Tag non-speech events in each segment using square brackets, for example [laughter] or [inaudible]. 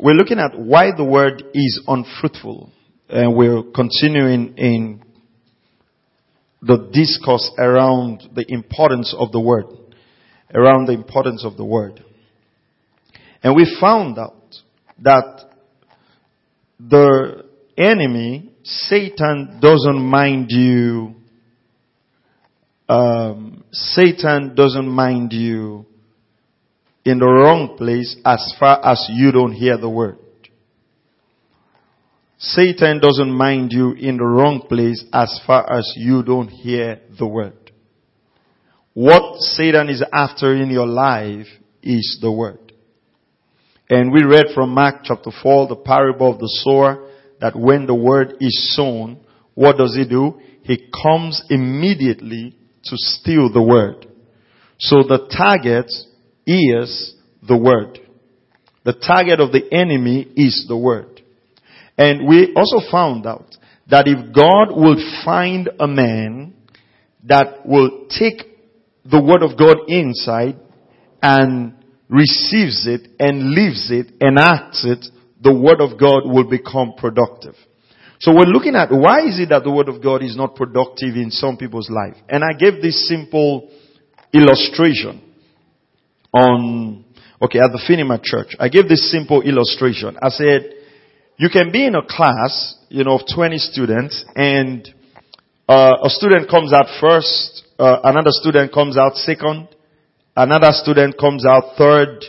We're looking at why the word is unfruitful. And we're continuing in the discourse around the importance of the word. Around the importance of the word. And we found out that the enemy, Satan, doesn't mind you. Um, Satan doesn't mind you in the wrong place as far as you don't hear the word. Satan doesn't mind you in the wrong place as far as you don't hear the word. What Satan is after in your life is the word. And we read from Mark chapter 4, the parable of the sower, that when the word is sown, what does he do? He comes immediately to steal the word. So the target is the word. The target of the enemy is the word. And we also found out that if God will find a man that will take the word of God inside and receives it and lives it and acts it, the word of God will become productive. So we're looking at why is it that the word of God is not productive in some people's life? And I gave this simple illustration on, okay, at the Finima church. I gave this simple illustration. I said, you can be in a class, you know, of 20 students and uh, a student comes out first, uh, another student comes out second, another student comes out third,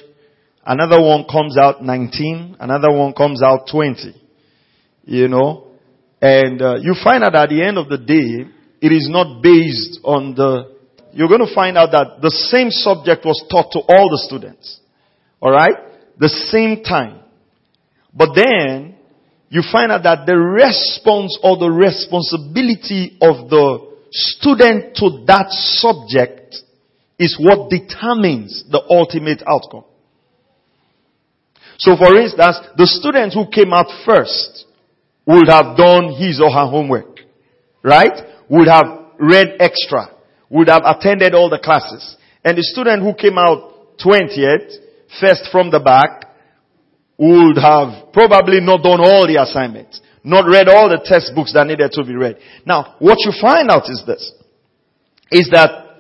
another one comes out 19, another one comes out 20. You know, and uh, you find out at the end of the day, it is not based on the, you're going to find out that the same subject was taught to all the students. Alright? The same time. But then, you find out that the response or the responsibility of the student to that subject is what determines the ultimate outcome. So for instance, the student who came out first would have done his or her homework, right? Would have read extra, would have attended all the classes. And the student who came out 20th, first from the back, would have probably not done all the assignments, not read all the textbooks that needed to be read. Now, what you find out is this, is that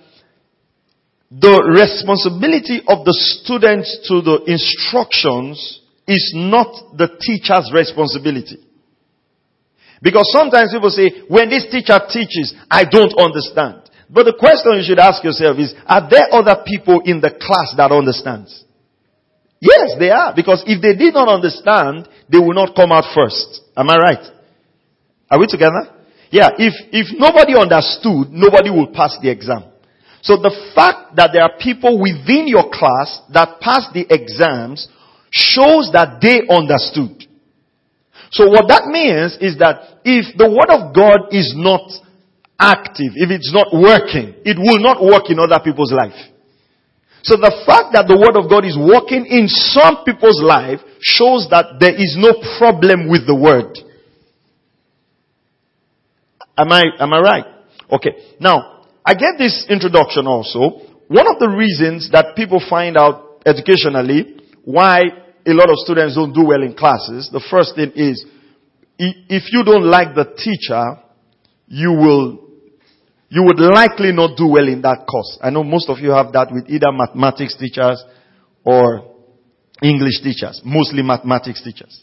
the responsibility of the students to the instructions is not the teacher's responsibility. Because sometimes people say, when this teacher teaches, I don't understand. But the question you should ask yourself is, are there other people in the class that understands? Yes, they are. Because if they did not understand, they will not come out first. Am I right? Are we together? Yeah, if, if nobody understood, nobody will pass the exam. So the fact that there are people within your class that pass the exams shows that they understood. So what that means is that if the word of God is not active, if it's not working, it will not work in other people's life. So the fact that the word of God is working in some people's life shows that there is no problem with the word. Am I, am I right? Okay. Now, I get this introduction also. One of the reasons that people find out educationally why a lot of students don't do well in classes, the first thing is, if you don't like the teacher, you will, you would likely not do well in that course. I know most of you have that with either mathematics teachers or English teachers, mostly mathematics teachers.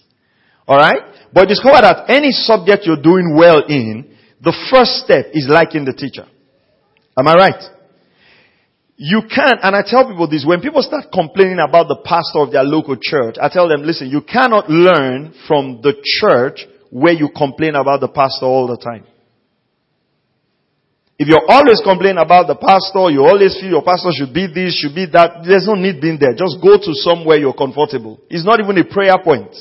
Alright? But discover that any subject you're doing well in, the first step is liking the teacher. Am I right? You can, and I tell people this, when people start complaining about the pastor of their local church, I tell them, listen, you cannot learn from the church where you complain about the pastor all the time. If you're always complaining about the pastor, you always feel your pastor should be this, should be that, there's no need being there. Just go to somewhere you're comfortable. It's not even a prayer point.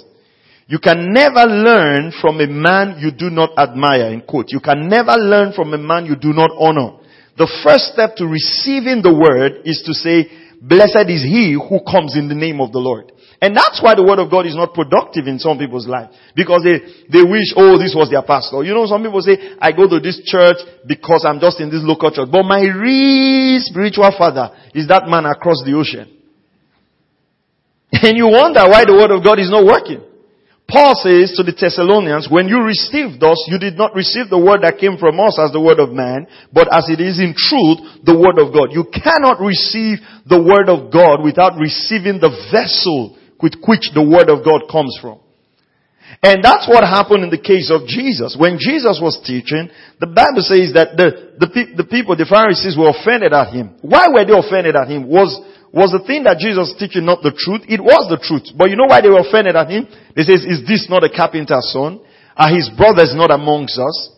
You can never learn from a man you do not admire, in quote. You can never learn from a man you do not honor. The first step to receiving the word is to say, blessed is he who comes in the name of the Lord. And that's why the word of God is not productive in some people's life. Because they, they wish, oh, this was their pastor. You know, some people say, I go to this church because I'm just in this local church. But my real spiritual father is that man across the ocean. [laughs] And you wonder why the word of God is not working. Paul says to the Thessalonians, when you received us, you did not receive the word that came from us as the word of man, but as it is in truth, the word of God. You cannot receive the word of God without receiving the vessel with which the word of God comes from. And that's what happened in the case of Jesus. When Jesus was teaching, the Bible says that the, the, the people, the Pharisees were offended at him. Why were they offended at him? Was was the thing that Jesus was teaching not the truth? It was the truth. But you know why they were offended at him? They says, is this not a carpenter's son? Are his brothers not amongst us?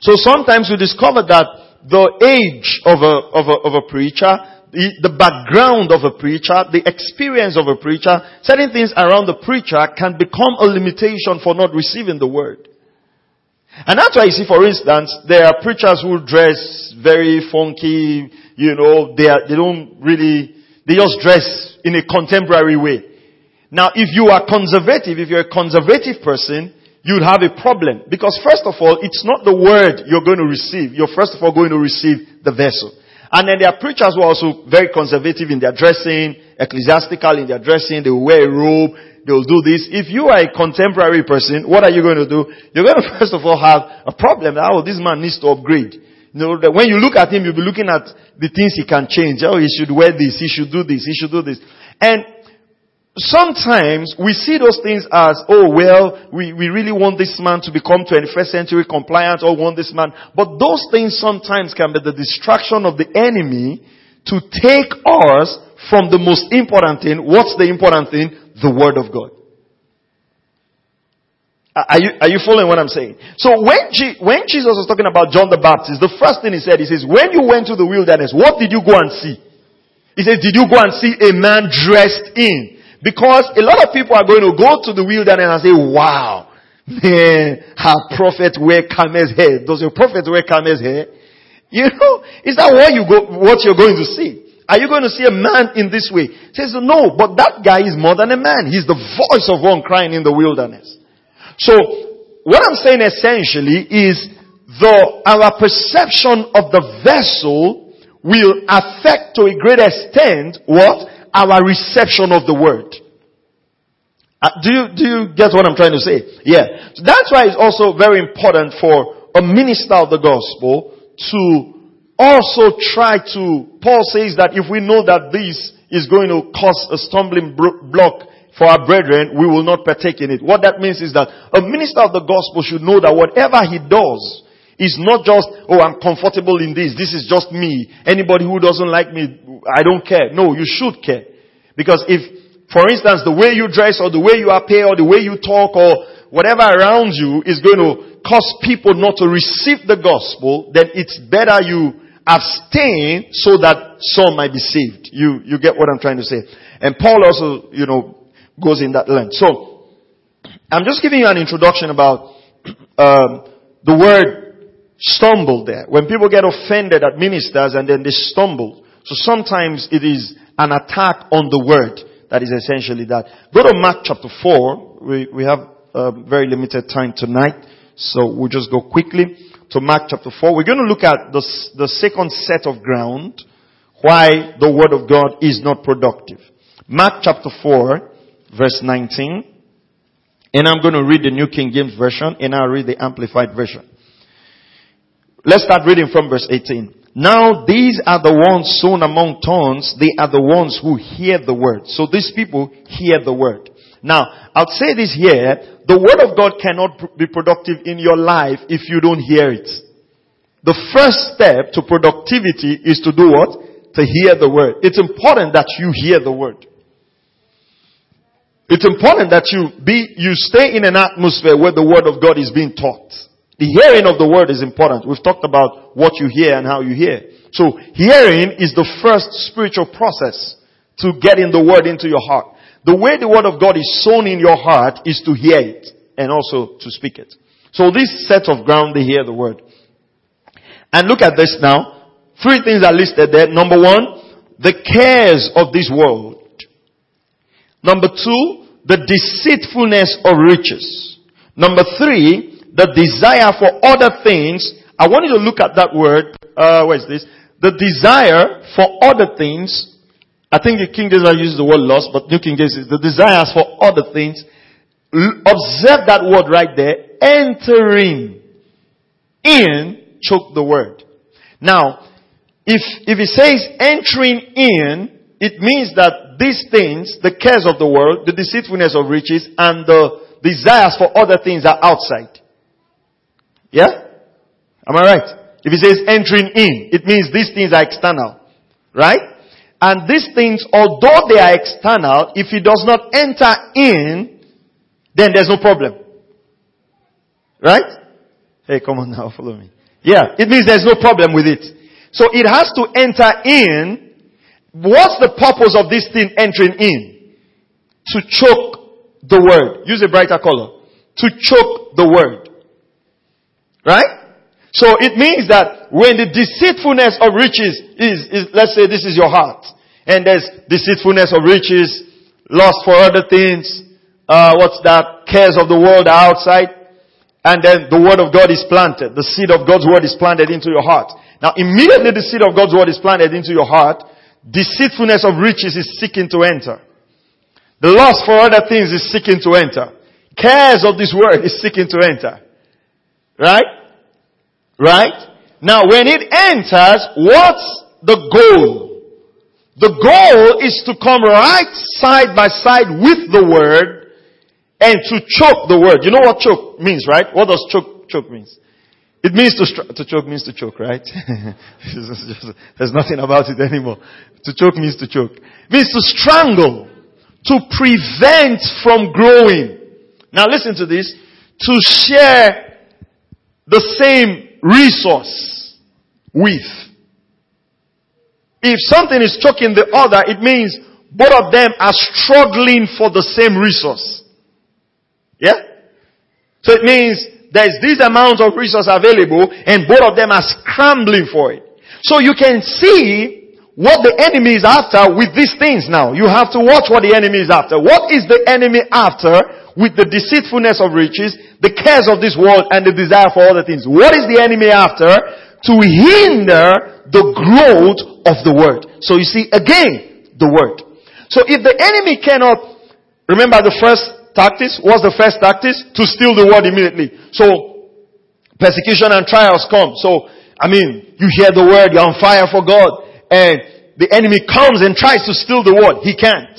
So sometimes we discover that the age of a, of a, of a preacher, the, background of a preacher, the experience of a preacher, certain things around the preacher can become a limitation for not receiving the word. And that's why you see, for instance, there are preachers who dress very funky, you know, they are, they don't really, they just dress in a contemporary way. Now, if you are conservative, if you're a conservative person, you'd have a problem. Because first of all, it's not the word you're going to receive. You're first of all going to receive the vessel. And then their preachers were also very conservative in their dressing, ecclesiastical in their dressing, they will wear a robe, they will do this. If you are a contemporary person, what are you going to do? You're going [laughs] to first of all have a problem. Oh, this man needs to upgrade. You know, that when you look at him, you'll be looking at the things he can change. Oh, he should wear this, he should do this, he should do this. And sometimes we see those things as, oh well, we, we really want this man to become 21st century compliant or want this man. But those things sometimes can be the distraction of the enemy to take us from the most important thing. What's the important thing? The Word of God. Are you, are you following what I'm saying? So when, when Jesus was talking about John the Baptist, the first thing he said, he says, when you went to the wilderness, what did you go and see? He says, did you go and see a man dressed in? Because a lot of people are going to go to the wilderness and say, wow, man, our prophet wear camel's hair. Does your prophet wear camel's hair? You know, is that what you go, what you're going to see? Are you going to see a man in this way? He says, no, but that guy is more than a man. He's the voice of one crying in the wilderness. So, what I'm saying essentially is the, our perception of the vessel will affect to a great extent what? Our reception of the word. Uh, do you, do you get what I'm trying to say? Yeah. So that's why it's also very important for a minister of the gospel to also try to, Paul says that if we know that this is going to cause a stumbling block for our brethren, we will not partake in it. What that means is that a minister of the gospel should know that whatever he does is not just, oh, I'm comfortable in this. This is just me. Anybody who doesn't like me, I don't care. No, you should care. Because if, for instance, the way you dress or the way you appear or the way you talk or whatever around you is going to cause people not to receive the gospel, then it's better you abstain so that some might be saved. You, you get what I'm trying to say. And Paul also, you know, goes in that length. So, I'm just giving you an introduction about um, the word stumble there. When people get offended at ministers and then they stumble. So sometimes it is an attack on the word. That is essentially that. Go to Mark chapter 4. We, we have uh, very limited time tonight. So we'll just go quickly to Mark chapter 4. We're going to look at the, the second set of ground why the word of God is not productive. Mark chapter 4 verse 19. And I'm going to read the New King James Version and I'll read the Amplified Version. Let's start reading from verse 18. Now these are the ones sown among thorns. They are the ones who hear the word. So these people hear the word. Now, I'll say this here. The word of God cannot be productive in your life if you don't hear it. The first step to productivity is to do what? To hear the word. It's important that you hear the word. It's important that you be, you stay in an atmosphere where the word of God is being taught. The hearing of the word is important. We've talked about what you hear and how you hear. So hearing is the first spiritual process to getting the word into your heart. The way the word of God is sown in your heart is to hear it and also to speak it. So this set of ground, they hear the word. And look at this now. Three things are listed there. Number one, the cares of this world. Number two, the deceitfulness of riches. Number three, the desire for other things. I want you to look at that word. Uh, where is this? The desire for other things. I think the King James uses the word lust, but New King James is the desires for other things. Observe that word right there. Entering in, choke the word. Now, if, if it says entering in, it means that these things, the cares of the world, the deceitfulness of riches, and the desires for other things are outside. Yeah? Am I right? If it says entering in, it means these things are external. Right? And these things, although they are external, if it does not enter in, then there's no problem. Right? Hey, come on now, [laughs] follow me. Yeah, it means there's no problem with it. So it has to enter in. What's the purpose of this thing entering in? To choke the word. Use a brighter color. To choke the word. Right? So it means that when the deceitfulness of riches is, is, let's say this is your heart, and there's deceitfulness of riches, lust for other things, uh, what's that? Cares of the world outside, and then the word of God is planted. The seed of God's word is planted into your heart. Now immediately the seed of God's word is planted into your heart, deceitfulness of riches is seeking to enter. The lust for other things is seeking to enter. Cares of this world is seeking to enter. Right? Right? Now when it enters, what's the goal? The goal is to come right side by side with the word and to choke the word. You know what choke means, right? What does choke, choke means? It means to, str- to choke means to choke, right? [laughs] There's nothing about it anymore. To choke means to choke. It means to strangle. To prevent from growing. Now listen to this. To share the same resource with. If something is choking the other, it means both of them are struggling for the same resource. Yeah? So it means there's this amount of resource available and both of them are scrambling for it. So you can see what the enemy is after with these things now. You have to watch what the enemy is after. What is the enemy after with the deceitfulness of riches, the cares of this world, and the desire for other things. What is the enemy after? To hinder the growth of the word. So you see, again, the word. So if the enemy cannot, remember the first tactics, what's the first tactics? To steal the word immediately. So, persecution and trials come. So, I mean, you hear the word, you're on fire for God, and the enemy comes and tries to steal the word. He can't.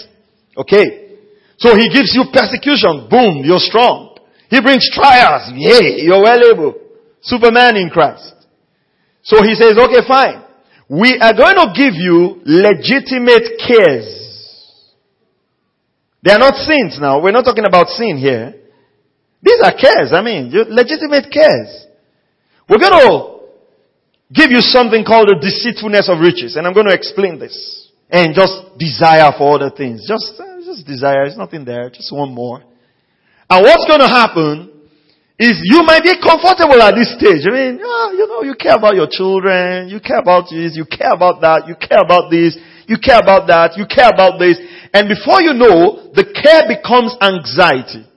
Okay. So he gives you persecution. Boom, you're strong. He brings trials. Yay, you're well able. Superman in Christ. So he says, okay, fine. We are going to give you legitimate cares. They are not sins now. We're not talking about sin here. These are cares. I mean, legitimate cares. We're going to give you something called the deceitfulness of riches. And I'm going to explain this. And just desire for other things. Just, uh, just desire. There's nothing there. Just one more. And what's going to happen is you might be comfortable at this stage. I mean, you know, you care about your children. You care about this. You care about that. You care about this. You care about that. You care about this. And before you know, the care becomes anxiety.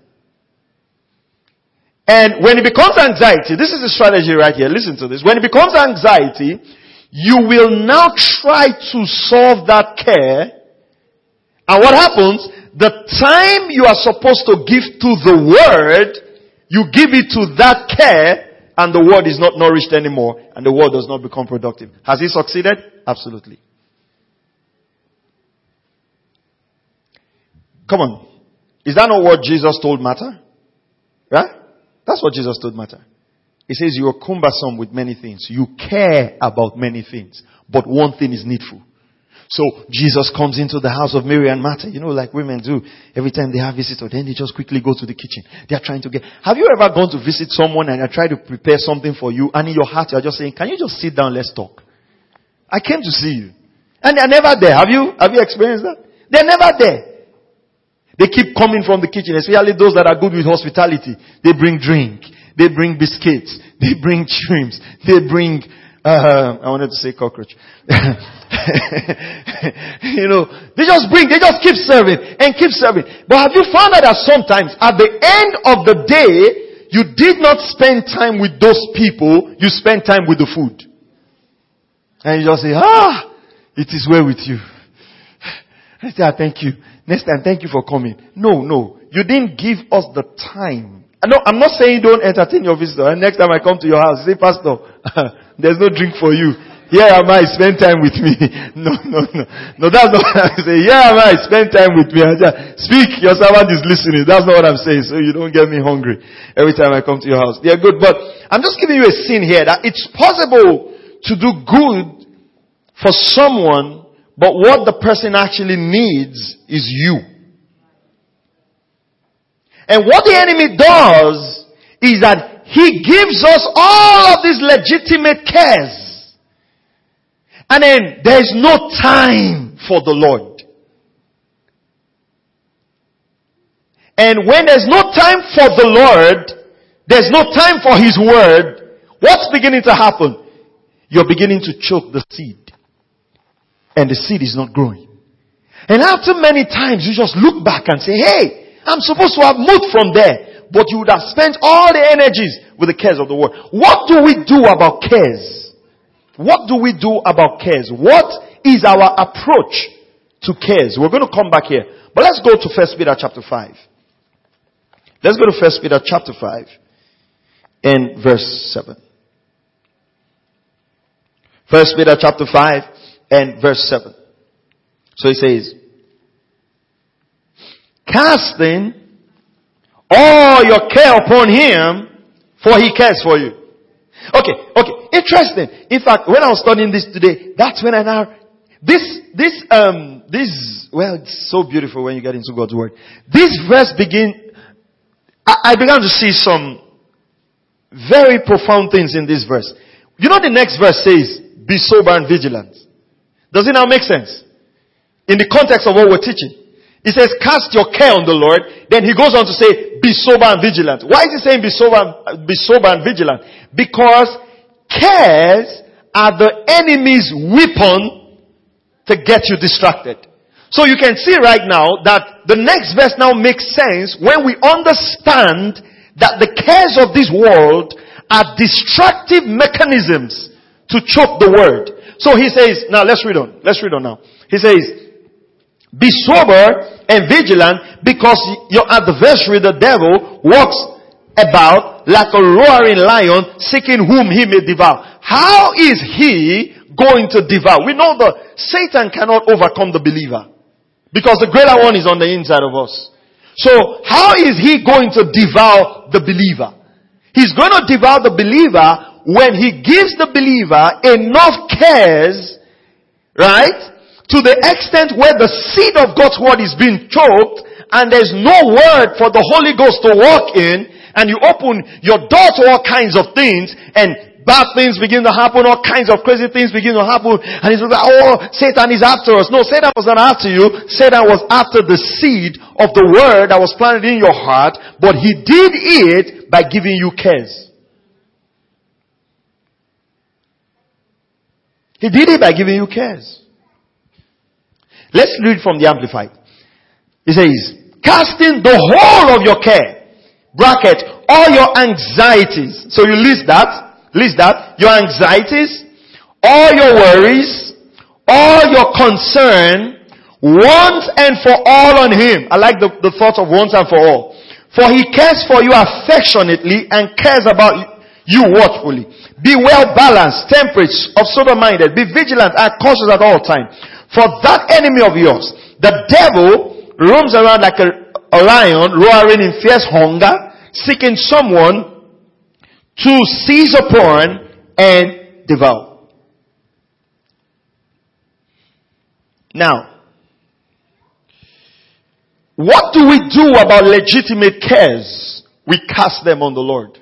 And when it becomes anxiety, this is the strategy right here. Listen to this. When it becomes anxiety, you will now try to solve that care and what happens? The time you are supposed to give to the word, you give it to that care, and the word is not nourished anymore, and the word does not become productive. Has he succeeded? Absolutely. Come on. Is that not what Jesus told Martha? Right? That's what Jesus told Martha. He says, you are cumbersome with many things. You care about many things. But one thing is needful. So Jesus comes into the house of Mary and Martha, you know, like women do. Every time they have visitors, then they just quickly go to the kitchen. They are trying to get, have you ever gone to visit someone and they try to prepare something for you and in your heart you're just saying, can you just sit down, let's talk? I came to see you. And they're never there. Have you, have you experienced that? They're never there. They keep coming from the kitchen, especially those that are good with hospitality. They bring drink. They bring biscuits. They bring [laughs] shrimps. They bring, uh, I wanted to say cockroach. [laughs] you know, they just bring, they just keep serving and keep serving. But have you found out that sometimes at the end of the day, you did not spend time with those people, you spend time with the food. And you just say, ah, it is well with you. I say, ah, thank you. Next time, thank you for coming. No, no. You didn't give us the time. No, I'm not saying don't entertain your visitor. Next time I come to your house, say, Pastor, [laughs] there's no drink for you. Here am I, spend time with me. [laughs] No, no, no. No, that's not what I'm saying. Here am I, spend time with me. Uh, speak, your servant is listening. That's not what I'm saying. So you don't get me hungry every time I come to your house. They're good. But I'm just giving you a scene here that it's possible to do good for someone, but what the person actually needs is you. And what the enemy does is that he gives us all of these legitimate cares and then there's no time for the Lord. And when there's no time for the Lord, there's no time for His word, what's beginning to happen? You're beginning to choke the seed. And the seed is not growing. And after many times, you just look back and say, hey, I'm supposed to have moved from there. But you would have spent all the energies with the cares of the world. What do we do about cares? What do we do about cares? What is our approach to cares? We're going to come back here. But let's go to First Peter chapter 5. Let's go to First Peter chapter 5 and verse 7. First Peter chapter 5 and verse 7. So he says, casting all your care upon him, for he cares for you. Okay, okay. Interesting. In fact, when I was studying this today, that's when I now, this, this, um, this, well, it's so beautiful when you get into God's word. This verse begin, I, I began to see some very profound things in this verse. You know the next verse says, be sober and vigilant. Does it now make sense? In the context of what we're teaching. He says, cast your care on the Lord. Then he goes on to say, be sober and vigilant. Why is he saying be sober, be sober and vigilant? Because cares are the enemy's weapon to get you distracted. So you can see right now that the next verse now makes sense when we understand that the cares of this world are destructive mechanisms to choke the word. So he says, now let's read on. Let's read on now. He says, be sober and vigilant because your adversary, the devil, walks about like a roaring lion seeking whom he may devour. How is he going to devour? We know that Satan cannot overcome the believer because the greater one is on the inside of us. So how is he going to devour the believer? He's going to devour the believer when he gives the believer enough cares, right? To the extent where the seed of God's word is being choked and there's no word for the Holy Ghost to walk in and you open your door to all kinds of things and bad things begin to happen, all kinds of crazy things begin to happen, and he's like, oh, Satan is after us. No, Satan was not after you. Satan was after the seed of the word that was planted in your heart, but he did it by giving you cares. He did it by giving you cares. Let's read from the Amplified. He says, casting the whole of your care bracket, all your anxieties. So you list that, list that, your anxieties, all your worries, all your concern, once and for all on Him. I like the, the thought of once and for all. For He cares for you affectionately and cares about you watchfully. Be well balanced, temperate, of sober minded. Be vigilant and cautious at all times. For that enemy of yours, the devil roams around like a a lion roaring in fierce hunger, seeking someone to seize upon and devour. Now, what do we do about legitimate cares? We cast them on the Lord.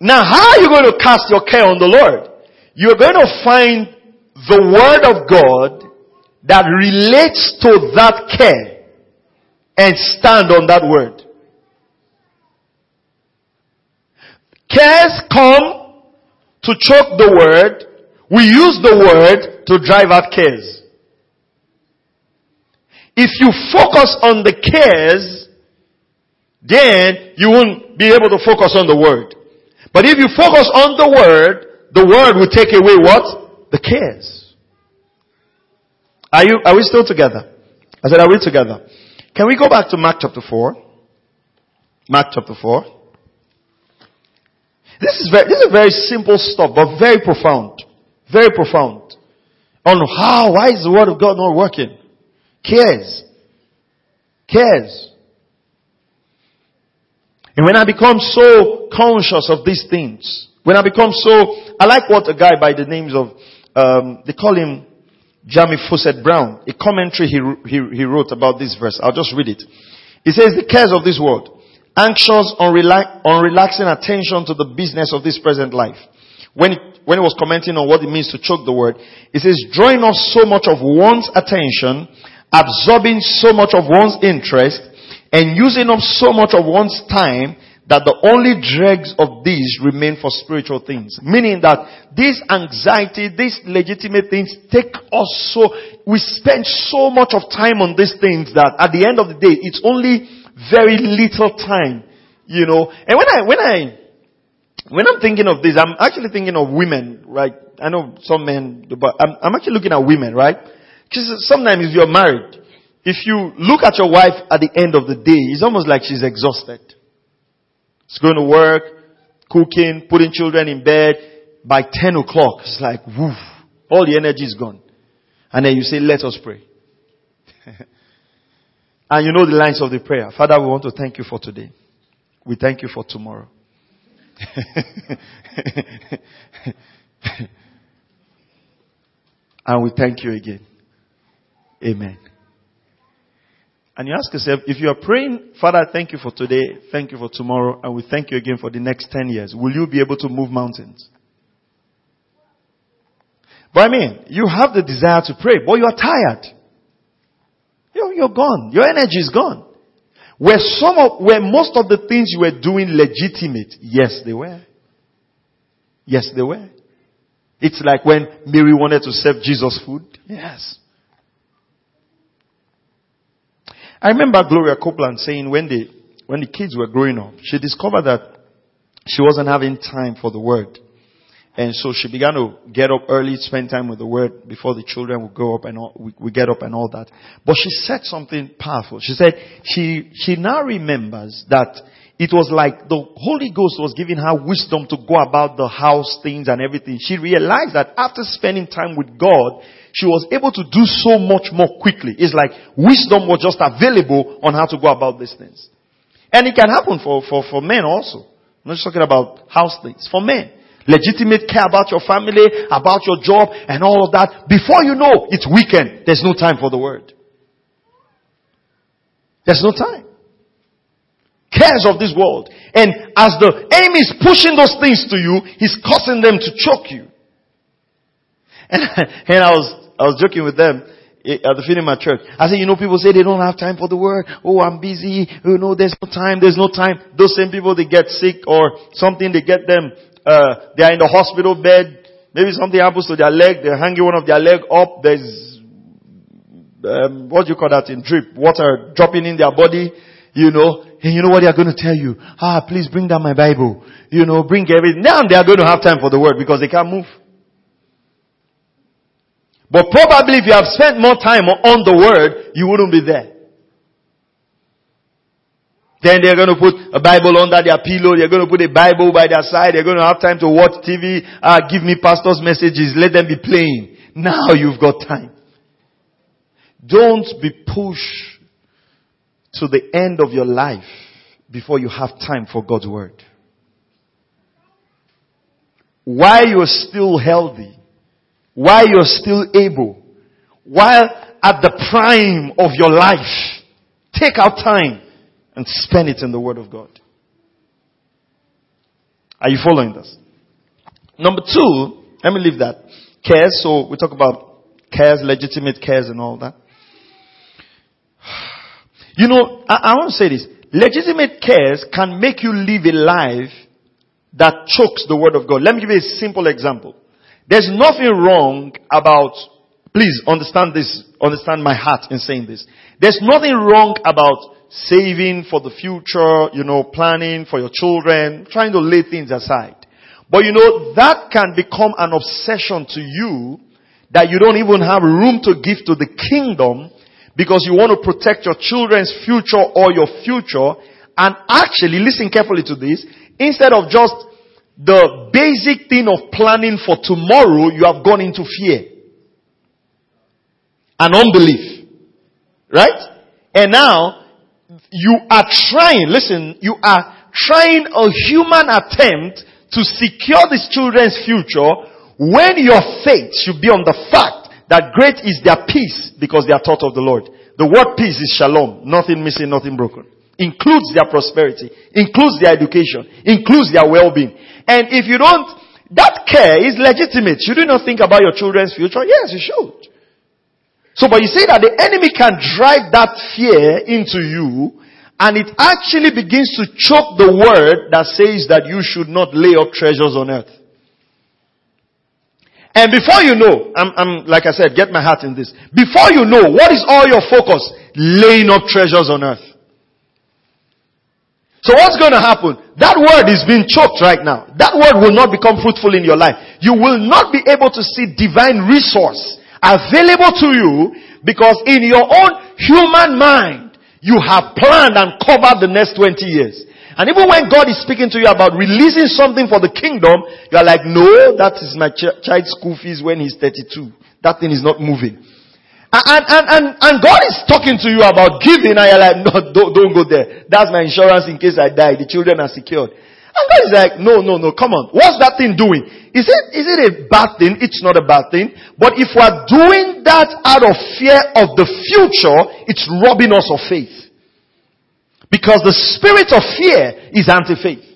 Now, how are you going to cast your care on the Lord? You're going to find the Word of God that relates to that care and stand on that word. Cares come to choke the word. We use the word to drive out cares. If you focus on the cares, then you won't be able to focus on the word. But if you focus on the word, the word will take away what? The cares. Are you, are we still together? I said, are we together? Can we go back to Mark chapter 4? Mark chapter 4. This is very, this is very simple stuff, but very profound. Very profound. On how, why is the word of God not working? Cares. Cares. And when I become so conscious of these things, when I become so, I like what a guy by the names of, um, they call him Jamie Fausset Brown, a commentary he, he, he wrote about this verse. I'll just read it. He says, the cares of this world, anxious on, relax, on relaxing attention to the business of this present life. When when he was commenting on what it means to choke the word, he says, drawing off so much of one's attention, absorbing so much of one's interest, and using up so much of one's time that the only dregs of these remain for spiritual things. Meaning that this anxiety, these legitimate things take us so, we spend so much of time on these things that at the end of the day, it's only very little time, you know. And when I, when I, when I'm thinking of this, I'm actually thinking of women, right? I know some men, but I'm, I'm actually looking at women, right? Because sometimes if you're married, if you look at your wife at the end of the day, it's almost like she's exhausted. It's going to work, cooking, putting children in bed. By 10 o'clock, it's like, woof, all the energy is gone. And then you say, let us pray. [laughs] and you know the lines of the prayer. Father, we want to thank you for today. We thank you for tomorrow. [laughs] and we thank you again. Amen. And you ask yourself, if you are praying, Father, thank you for today, thank you for tomorrow, and we thank you again for the next 10 years, will you be able to move mountains? But I mean, you have the desire to pray, but you are tired. You're, you're gone. Your energy is gone. Were some of, were most of the things you were doing legitimate? Yes, they were. Yes, they were. It's like when Mary wanted to serve Jesus food. Yes. I remember Gloria Copeland saying when the, when the kids were growing up, she discovered that she wasn't having time for the word. And so she began to get up early, spend time with the word before the children would go up and all, we, we get up and all that. But she said something powerful. She said she, she now remembers that it was like the Holy Ghost was giving her wisdom to go about the house things and everything. She realized that after spending time with God, she was able to do so much more quickly. It's like wisdom was just available on how to go about these things. And it can happen for, for, for men also. I'm not just talking about house things. For men. Legitimate care about your family, about your job, and all of that. Before you know, it's weekend. There's no time for the word. There's no time. Cares of this world. And as the enemy is pushing those things to you, he's causing them to choke you. [laughs] And, and I was I was joking with them eh, at the Finima church. I said, you know, people say they don't have time for the word. Oh, I'm busy. You know, there's no time. There's no time. Those same people, they get sick or something, they get them, uh, they are in the hospital bed. Maybe something happens to their leg. They're hanging one of their leg up. There's, um, what do you call that in drip? Water dropping in their body. You know, and you know what they are going to tell you? Ah, please bring down my Bible. You know, bring everything. Now they are going to have time for the word because they can't move. But probably if you have spent more time on the word, you wouldn't be there. Then they're going to put a Bible under their pillow. They're going to put a Bible by their side. They're going to have time to watch TV. Uh, give me pastor's messages. Let them be playing. Now you've got time. Don't be pushed to the end of your life before you have time for God's word. While you're still healthy, while you're still able, while at the prime of your life, take out time and spend it in the Word of God. Are you following this? Number two, let me leave that. Cares, so we talk about cares, legitimate cares and all that. You know, I, I want to say this. Legitimate cares can make you live a life that chokes the word of God. Let me give you a simple example. There's nothing wrong about, please understand this, understand my heart in saying this. There's nothing wrong about saving for the future, you know, planning for your children, trying to lay things aside. But you know, that can become an obsession to you that you don't even have room to give to the kingdom because you want to protect your children's future or your future. And actually, listen carefully to this, instead of just the basic thing of planning for tomorrow, you have gone into fear and unbelief. Right? And now, you are trying, listen, you are trying a human attempt to secure these children's future when your faith should be on the fact that great is their peace because they are taught of the Lord. The word peace is shalom. Nothing missing, nothing broken. Includes their prosperity, includes their education, includes their well-being. And if you don't, that care is legitimate. Should you not think about your children's future? Yes, you should. So, but you see that the enemy can drive that fear into you and it actually begins to choke the word that says that you should not lay up treasures on earth. And before you know, I'm, I'm, like I said, get my heart in this. Before you know, what is all your focus? Laying up treasures on earth. So what's going to happen? That word is being choked right now. That word will not become fruitful in your life. You will not be able to see divine resource available to you because in your own human mind, you have planned and covered the next 20 years. And even when God is speaking to you about releasing something for the kingdom, you are like, no, that is my ch- child's school fees when he's 32. That thing is not moving. And, and, and, and God is talking to you about giving and you're like, no, don't, don't go there. That's my insurance in case I die. The children are secured. And God is like, no, no, no, come on. What's that thing doing? Is it, is it a bad thing? It's not a bad thing. But if we're doing that out of fear of the future, it's robbing us of faith. Because the spirit of fear is anti-faith.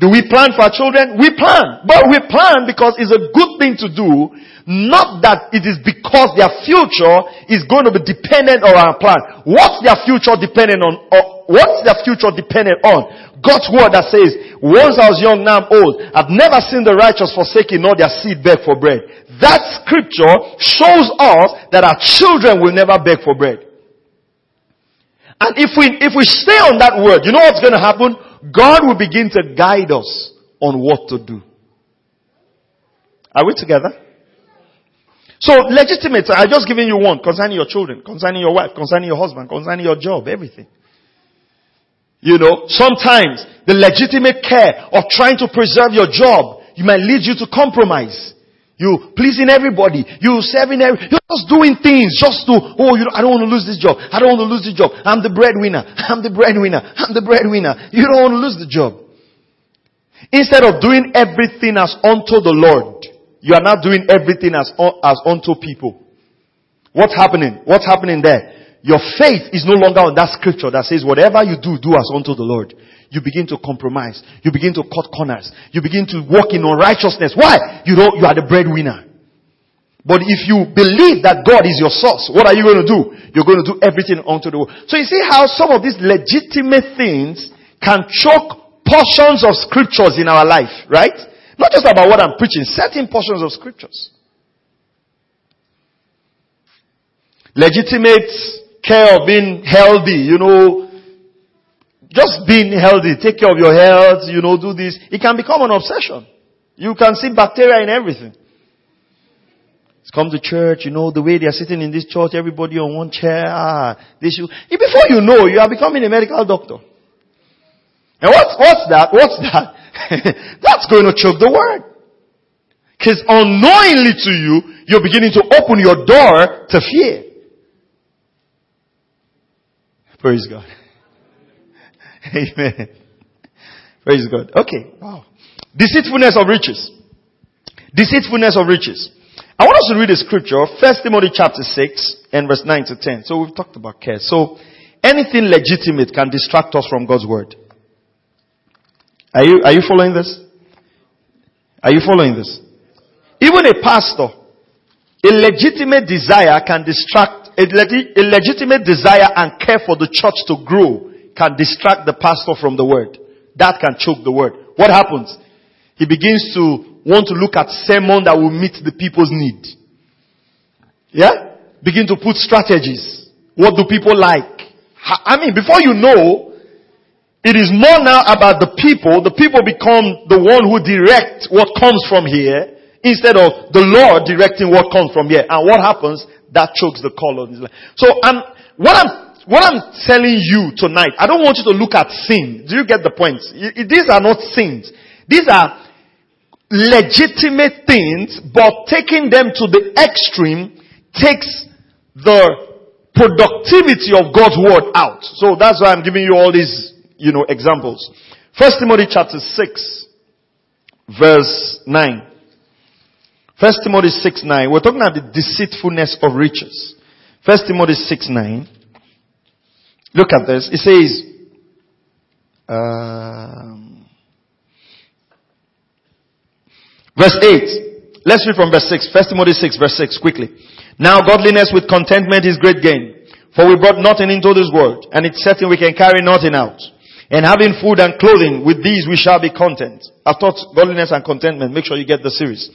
Do we plan for our children? We plan. But we plan because it's a good thing to do, not that it is because their future is going to be dependent on our plan. What's their future dependent on? what's their future dependent on? God's word that says, once I was young, now I'm old. I've never seen the righteous forsaken nor their seed beg for bread. That scripture shows us that our children will never beg for bread. And if we, if we stay on that word, you know what's going to happen? God will begin to guide us on what to do. Are we together? So legitimate, I just given you one concerning your children, concerning your wife, concerning your husband, concerning your job, everything. You know, sometimes the legitimate care of trying to preserve your job, you might lead you to compromise. You pleasing everybody. You serving every, you're just doing things just to, oh, you I don't want to lose this job. I don't want to lose this job. I'm the breadwinner. [laughs] I'm the breadwinner. [laughs] I'm the breadwinner. You don't want to lose the job. Instead of doing everything as unto the Lord, you are not doing everything as, as unto people. What's happening? What's happening there? Your faith is no longer on that scripture that says whatever you do, do as unto the Lord you begin to compromise. You begin to cut corners. You begin to walk in unrighteousness. Why? You know, you are the breadwinner. But if you believe that God is your source, what are you going to do? You're going to do everything unto the world. So you see how some of these legitimate things can choke portions of scriptures in our life, right? Not just about what I'm preaching, certain portions of scriptures. Legitimate care of being healthy, you know, just being healthy, take care of your health, you know, do this. It can become an obsession. You can see bacteria in everything. It's come to church, you know, the way they are sitting in this church, everybody on one chair. Ah, they should, before you know, you are becoming a medical doctor. And what's, what's that? What's that? [laughs] That's going to choke the word. Because unknowingly to you, you're beginning to open your door to fear. Praise God. Amen. Praise God. Okay. Wow. Deceitfulness of riches. Deceitfulness of riches. I want us to read a scripture, First Timothy chapter 6 and verse 9 to 10. So we've talked about care. So anything legitimate can distract us from God's word. Are you, are you following this? Are you following this? Even a pastor, a legitimate desire can distract a, legi- a legitimate desire and care for the church to grow can distract the pastor from the word. That can choke the word. What happens? He begins to want to look at sermon that will meet the people's need. Yeah? Begin to put strategies. What do people like? I mean, before you know, it is more now about the people. The people become the one who direct what comes from here instead of the Lord directing what comes from here. And what happens? That chokes the call on his life. So I'm, what I'm, what I'm telling you tonight, I don't want you to look at sin. Do you get the point? These are not sins. These are legitimate things, but taking them to the extreme takes the productivity of God's word out. So that's why I'm giving you all these, you know, examples. First Timothy chapter 6, verse 9. First Timothy 6, 9. We're talking about the deceitfulness of riches. First Timothy 6, 9. Look at this. It says, um, verse 8. Let's read from verse 6. First Timothy 6, verse 6, quickly. Now godliness with contentment is great gain. For we brought nothing into this world, and it's certain we can carry nothing out. And having food and clothing, with these we shall be content. I've taught godliness and contentment. Make sure you get the series.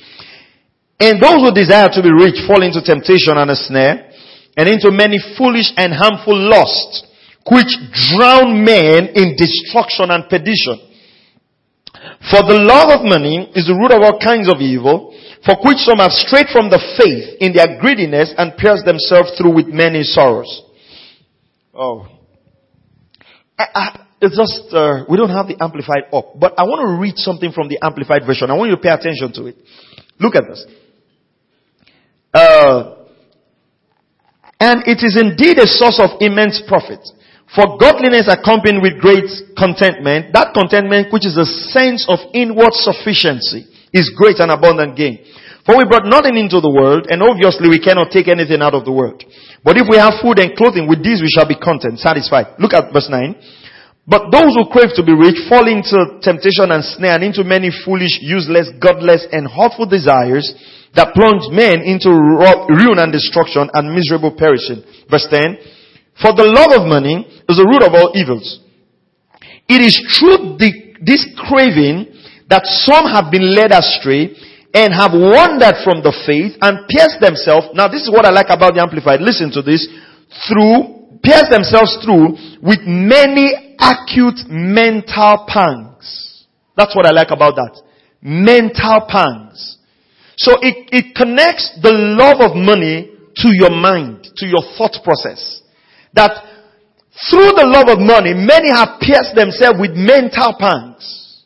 And those who desire to be rich fall into temptation and a snare, and into many foolish and harmful lusts, which drown men in destruction and perdition. For the love of money is the root of all kinds of evil, for which some have strayed from the faith in their greediness and pierced themselves through with many sorrows. Oh. I, I, it's just, uh, we don't have the amplified up, but I want to read something from the amplified version. I want you to pay attention to it. Look at this. Uh, and it is indeed a source of immense profit. For godliness accompanied with great contentment, that contentment which is a sense of inward sufficiency is great and abundant gain. For we brought nothing into the world, and obviously we cannot take anything out of the world. But if we have food and clothing, with these we shall be content, satisfied. Look at verse 9. But those who crave to be rich fall into temptation and snare and into many foolish, useless, godless, and hurtful desires that plunge men into ruin and destruction and miserable perishing. Verse 10. For the love of money is the root of all evils. It is through the, this craving that some have been led astray and have wandered from the faith and pierced themselves. Now this is what I like about the Amplified. Listen to this. Through, pierced themselves through with many acute mental pangs. That's what I like about that. Mental pangs. So it, it connects the love of money to your mind, to your thought process. That through the love of money, many have pierced themselves with mental pangs.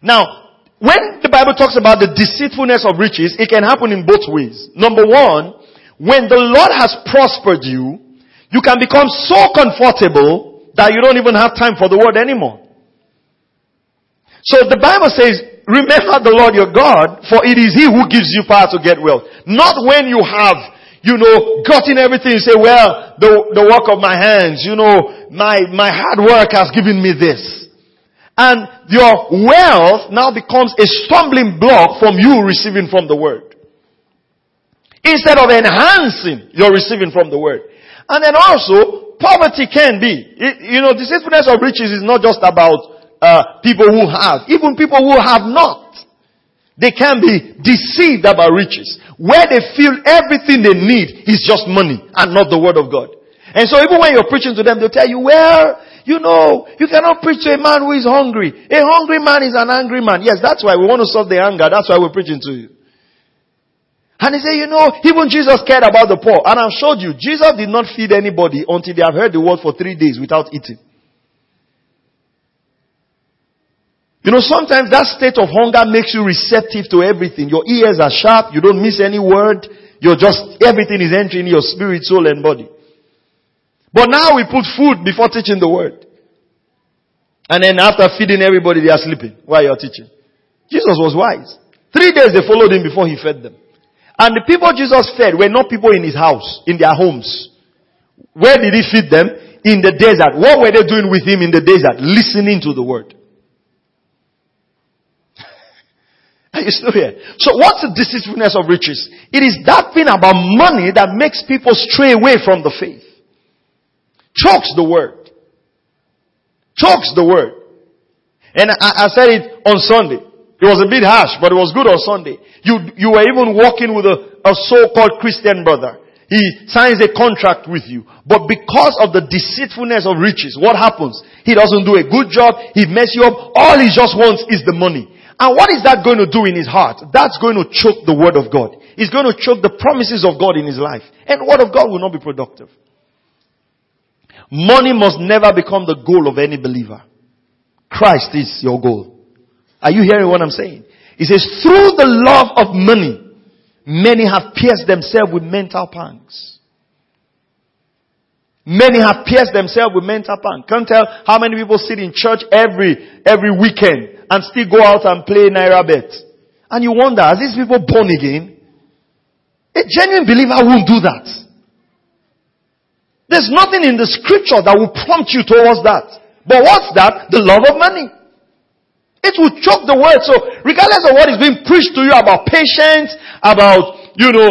Now, when the Bible talks about the deceitfulness of riches, it can happen in both ways. Number one, when the Lord has prospered you, you can become so comfortable that you don't even have time for the word anymore. So the Bible says, remember the Lord your God, for it is He who gives you power to get wealth. Not when you have, you know, gotten everything, you say, well, the, the work of my hands, you know, my, my hard work has given me this. And your wealth now becomes a stumbling block from you receiving from the word. Instead of enhancing your receiving from the word. And then also, poverty can be. It, you know, deceitfulness of riches is not just about uh, people who have. Even people who have not. They can be deceived about riches. Where they feel everything they need is just money and not the word of God. And so even when you're preaching to them, they'll tell you, well, you know, you cannot preach to a man who is hungry. A hungry man is an angry man. Yes, that's why we want to solve the anger. That's why we're preaching to you. And he said, you know, even Jesus cared about the poor. And I've showed you, Jesus did not feed anybody until they have heard the word for three days without eating. You know, sometimes that state of hunger makes you receptive to everything. Your ears are sharp. You don't miss any word. You're just, everything is entering your spirit, soul, and body. But now we put food before teaching the word. And then after feeding everybody, they are sleeping while you're teaching. Jesus was wise. Three days they followed him before he fed them. And the people Jesus fed were not people in his house, in their homes. Where did he feed them? In the desert. What were they doing with him in the desert? Listening to the word. It's still here. So what's the deceitfulness of riches? It is that thing about money that makes people stray away from the faith. Chokes the word. Chokes the word. And I, I said it on Sunday. It was a bit harsh, but it was good on Sunday. You, you were even walking with a, a so-called Christian brother. He signs a contract with you. But because of the deceitfulness of riches, what happens? He doesn't do a good job. He mess you up. All he just wants is the money. And what is that going to do in his heart? That's going to choke the word of God. It's going to choke the promises of God in his life. And the word of God will not be productive. Money must never become the goal of any believer. Christ is your goal. Are you hearing what I'm saying? He says, through the love of money, Many have pierced themselves with mental pangs. Many have pierced themselves with mental pangs. Can't tell how many people sit in church every, every weekend and still go out and play Naira bet. And you wonder, are these people born again? A genuine believer won't do that. There's nothing in the scripture that will prompt you towards that. But what's that? The love of money. It will choke the word. So regardless of what is being preached to you about patience, about, you know,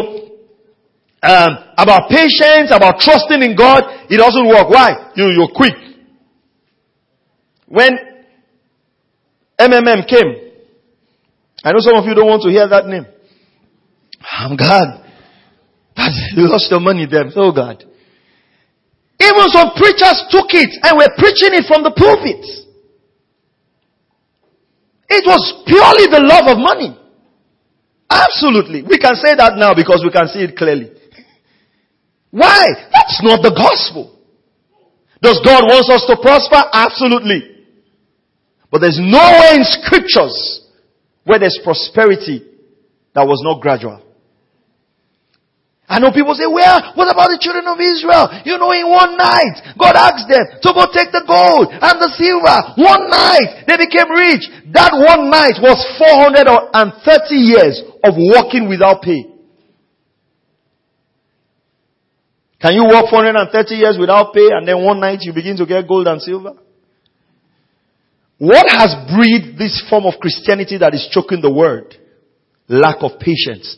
um, about patience, about trusting in God, it doesn't work. Why? You, you're quick. When MMM came, I know some of you don't want to hear that name. I'm glad But [laughs] you lost your money there. Oh God. Even some preachers took it and were preaching it from the pulpit. It was purely the love of money. Absolutely. We can say that now because we can see it clearly. [laughs] Why? That's not the gospel. Does God want us to prosper? Absolutely. But there's nowhere in scriptures where there's prosperity that was not gradual. I know people say, well, what about the children of Israel? You know, in one night, God asked them to go take the gold and the silver. One night, they became rich. That one night was 430 years of working without pay. Can you work 430 years without pay and then one night you begin to get gold and silver? What has breed this form of Christianity that is choking the word? Lack of patience,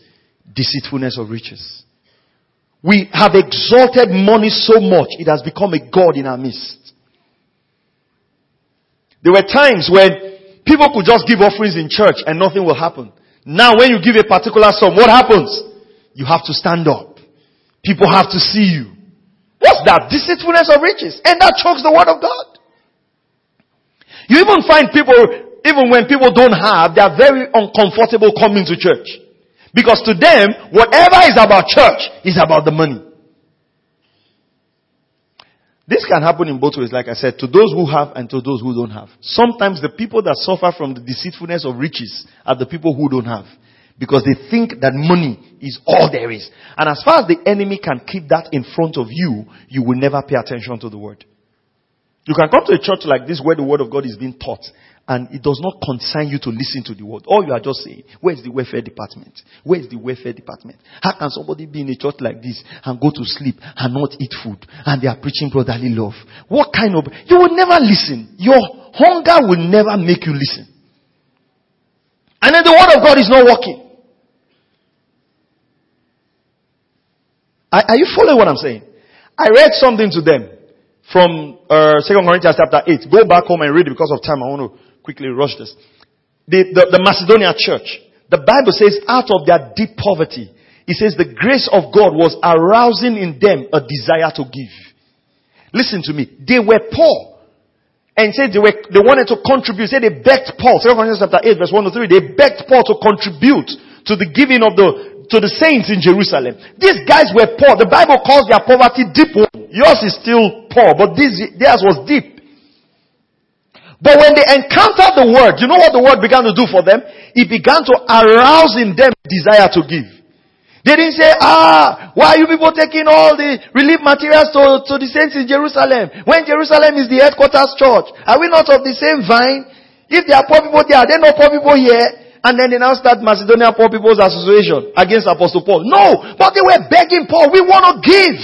deceitfulness of riches. We have exalted money so much, it has become a God in our midst. There were times when people could just give offerings in church and nothing will happen. Now when you give a particular sum, what happens? You have to stand up. People have to see you. What's that? Deceitfulness of riches. And that chokes the word of God. You even find people, even when people don't have, they are very uncomfortable coming to church. Because to them, whatever is about church is about the money. This can happen in both ways, like I said, to those who have and to those who don't have. Sometimes the people that suffer from the deceitfulness of riches are the people who don't have. Because they think that money is all there is. And as far as the enemy can keep that in front of you, you will never pay attention to the word. You can come to a church like this where the word of God is being taught and it does not concern you to listen to the word. All you are just saying, where is the welfare department? Where is the welfare department? How can somebody be in a church like this and go to sleep and not eat food and they are preaching brotherly love? What kind of, you will never listen. Your hunger will never make you listen. And then the word of God is not working. Are, are you following what I'm saying? I read something to them from uh, 2 Corinthians chapter 8. Go back home and read it because of time. I want to quickly rush this. The, the, the church, the Bible says out of their deep poverty, it says the grace of God was arousing in them a desire to give. Listen to me. They were poor. And said they were, they wanted to contribute. Say they begged Paul. 2 Corinthians chapter 8 verse 1 to 3. They begged Paul to contribute to the giving of the, to the saints in Jerusalem. These guys were poor. The Bible calls their poverty deep. Yours is still poor, but this, theirs was deep. But when they encountered the word, you know what the word began to do for them? It began to arouse in them desire to give. They didn't say, ah, why are you people taking all the relief materials to, to the saints in Jerusalem? When Jerusalem is the headquarters church, are we not of the same vine? If there are poor people there, are there no poor people here? And then they now start Macedonian Poor People's Association against Apostle Paul. No, but they were begging Paul, we want to give.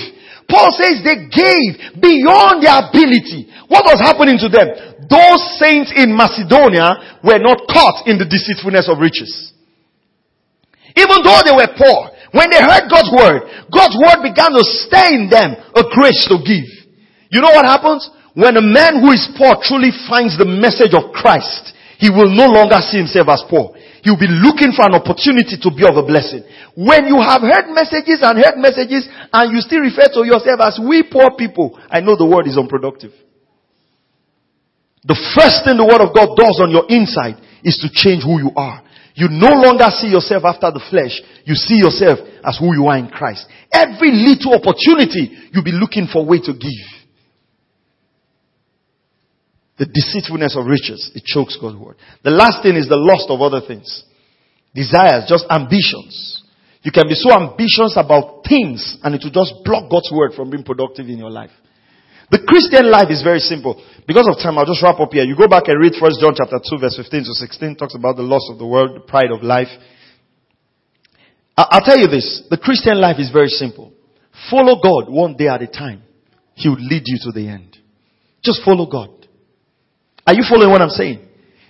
Paul says they gave beyond their ability. What was happening to them? Those saints in Macedonia were not caught in the deceitfulness of riches. Even though they were poor, when they heard God's word, God's word began to stir in them a grace to give. You know what happens? When a man who is poor truly finds the message of Christ, he will no longer see himself as poor. He'll be looking for an opportunity to be of a blessing. When you have heard messages and heard messages and you still refer to yourself as we poor people, I know the word is unproductive. The first thing the word of God does on your inside is to change who you are. You no longer see yourself after the flesh. You see yourself as who you are in Christ. Every little opportunity, you'll be looking for a way to give. The deceitfulness of riches, it chokes God's word. The last thing is the lust of other things. Desires, just ambitions. You can be so ambitious about things and it will just block God's word from being productive in your life. The Christian life is very simple. Because of time, I'll just wrap up here. You go back and read 1 John chapter 2 verse 15 to 16, talks about the loss of the world, the pride of life. I'll tell you this. The Christian life is very simple. Follow God one day at a time. He will lead you to the end. Just follow God. Are you following what I'm saying?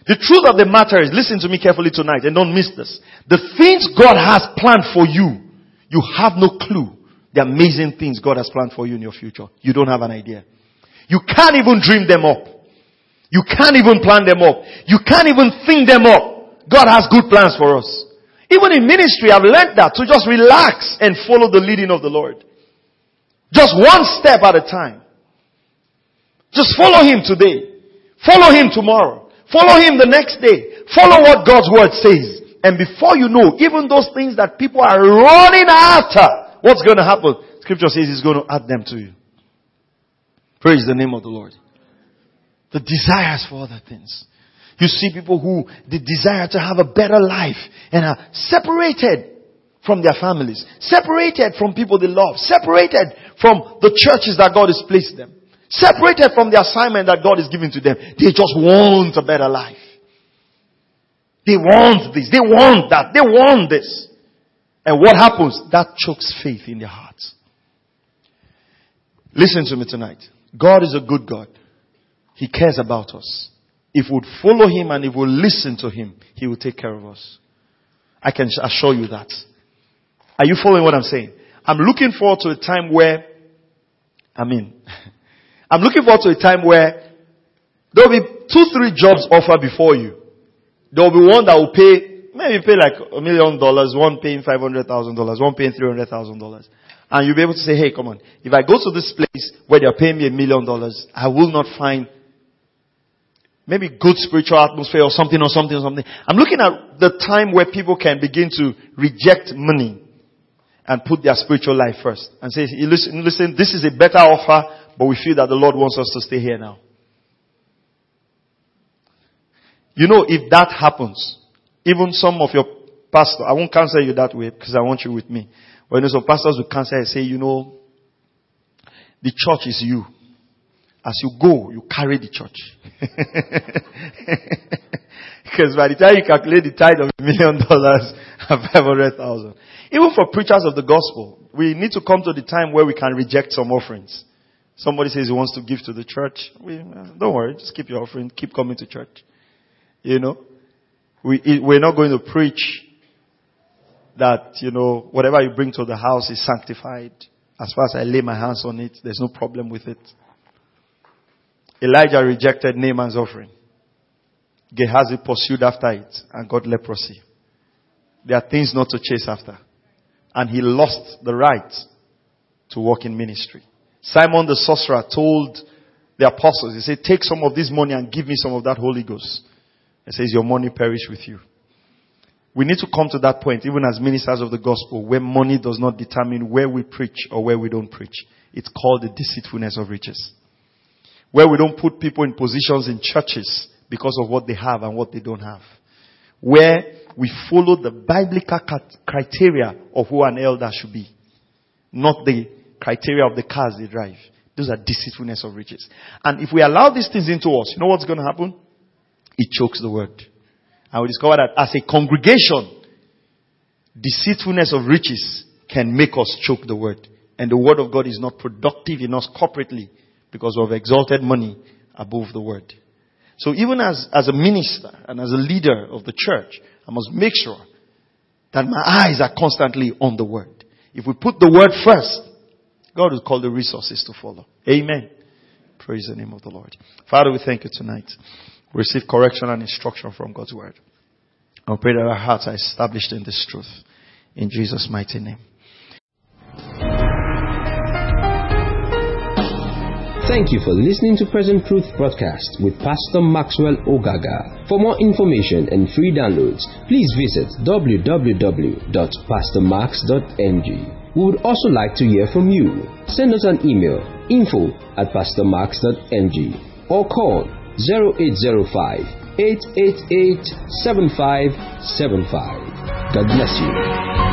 The truth of the matter is, listen to me carefully tonight and don't miss this. The things God has planned for you, you have no clue the amazing things God has planned for you in your future. You don't have an idea. You can't even dream them up. You can't even plan them up. You can't even think them up. God has good plans for us. Even in ministry, I've learned that to just relax and follow the leading of the Lord. Just one step at a time. Just follow Him today. Follow him tomorrow. Follow him the next day. Follow what God's word says. And before you know, even those things that people are running after, what's going to happen? Scripture says he's going to add them to you. Praise the name of the Lord. The desires for other things. You see people who they desire to have a better life and are separated from their families, separated from people they love, separated from the churches that God has placed them. Separated from the assignment that God is giving to them. They just want a better life. They want this. They want that. They want this. And what happens? That chokes faith in their hearts. Listen to me tonight. God is a good God. He cares about us. If we follow Him and if we listen to Him, He will take care of us. I can assure you that. Are you following what I'm saying? I'm looking forward to a time where, I mean, [laughs] I'm looking forward to a time where there will be two, three jobs offered before you. There will be one that will pay, maybe pay like a million dollars, one paying five hundred thousand dollars, one paying three hundred thousand dollars. And you'll be able to say, hey, come on, if I go to this place where they're paying me a million dollars, I will not find maybe good spiritual atmosphere or something or something or something. I'm looking at the time where people can begin to reject money and put their spiritual life first and say, listen, listen, this is a better offer but we feel that the Lord wants us to stay here now. You know, if that happens, even some of your pastors, I won't cancel you that way because I want you with me. But some pastors will cancel and say, you know, the church is you. As you go, you carry the church. [laughs] because by the time you calculate the tithe of a million dollars [laughs] and five hundred thousand, even for preachers of the gospel, we need to come to the time where we can reject some offerings. Somebody says he wants to give to the church. We, uh, don't worry, just keep your offering, keep coming to church. You know, we, we're not going to preach that, you know, whatever you bring to the house is sanctified. As far as I lay my hands on it, there's no problem with it. Elijah rejected Naaman's offering. Gehazi pursued after it and got leprosy. There are things not to chase after. And he lost the right to walk in ministry. Simon the sorcerer told the apostles, he said, take some of this money and give me some of that Holy Ghost. He says, your money perish with you. We need to come to that point, even as ministers of the gospel, where money does not determine where we preach or where we don't preach. It's called the deceitfulness of riches. Where we don't put people in positions in churches because of what they have and what they don't have. Where we follow the biblical criteria of who an elder should be. Not the criteria of the cars they drive. Those are deceitfulness of riches. And if we allow these things into us, you know what's going to happen? It chokes the word. And we discover that as a congregation, deceitfulness of riches can make us choke the word. And the word of God is not productive in us corporately because we've exalted money above the word. So even as, as a minister and as a leader of the church, I must make sure that my eyes are constantly on the word. If we put the word first, God will call the resources to follow. Amen. Praise the name of the Lord. Father, we thank you tonight. We receive correction and instruction from God's word. I pray that our hearts are established in this truth. In Jesus' mighty name. Thank you for listening to Present Truth Broadcast with Pastor Maxwell Ogaga. For more information and free downloads, please visit www.pastormax.ng. We would also like to hear from you. Send us an email info at pastormax.ng or call 0805 888 7575. God bless you.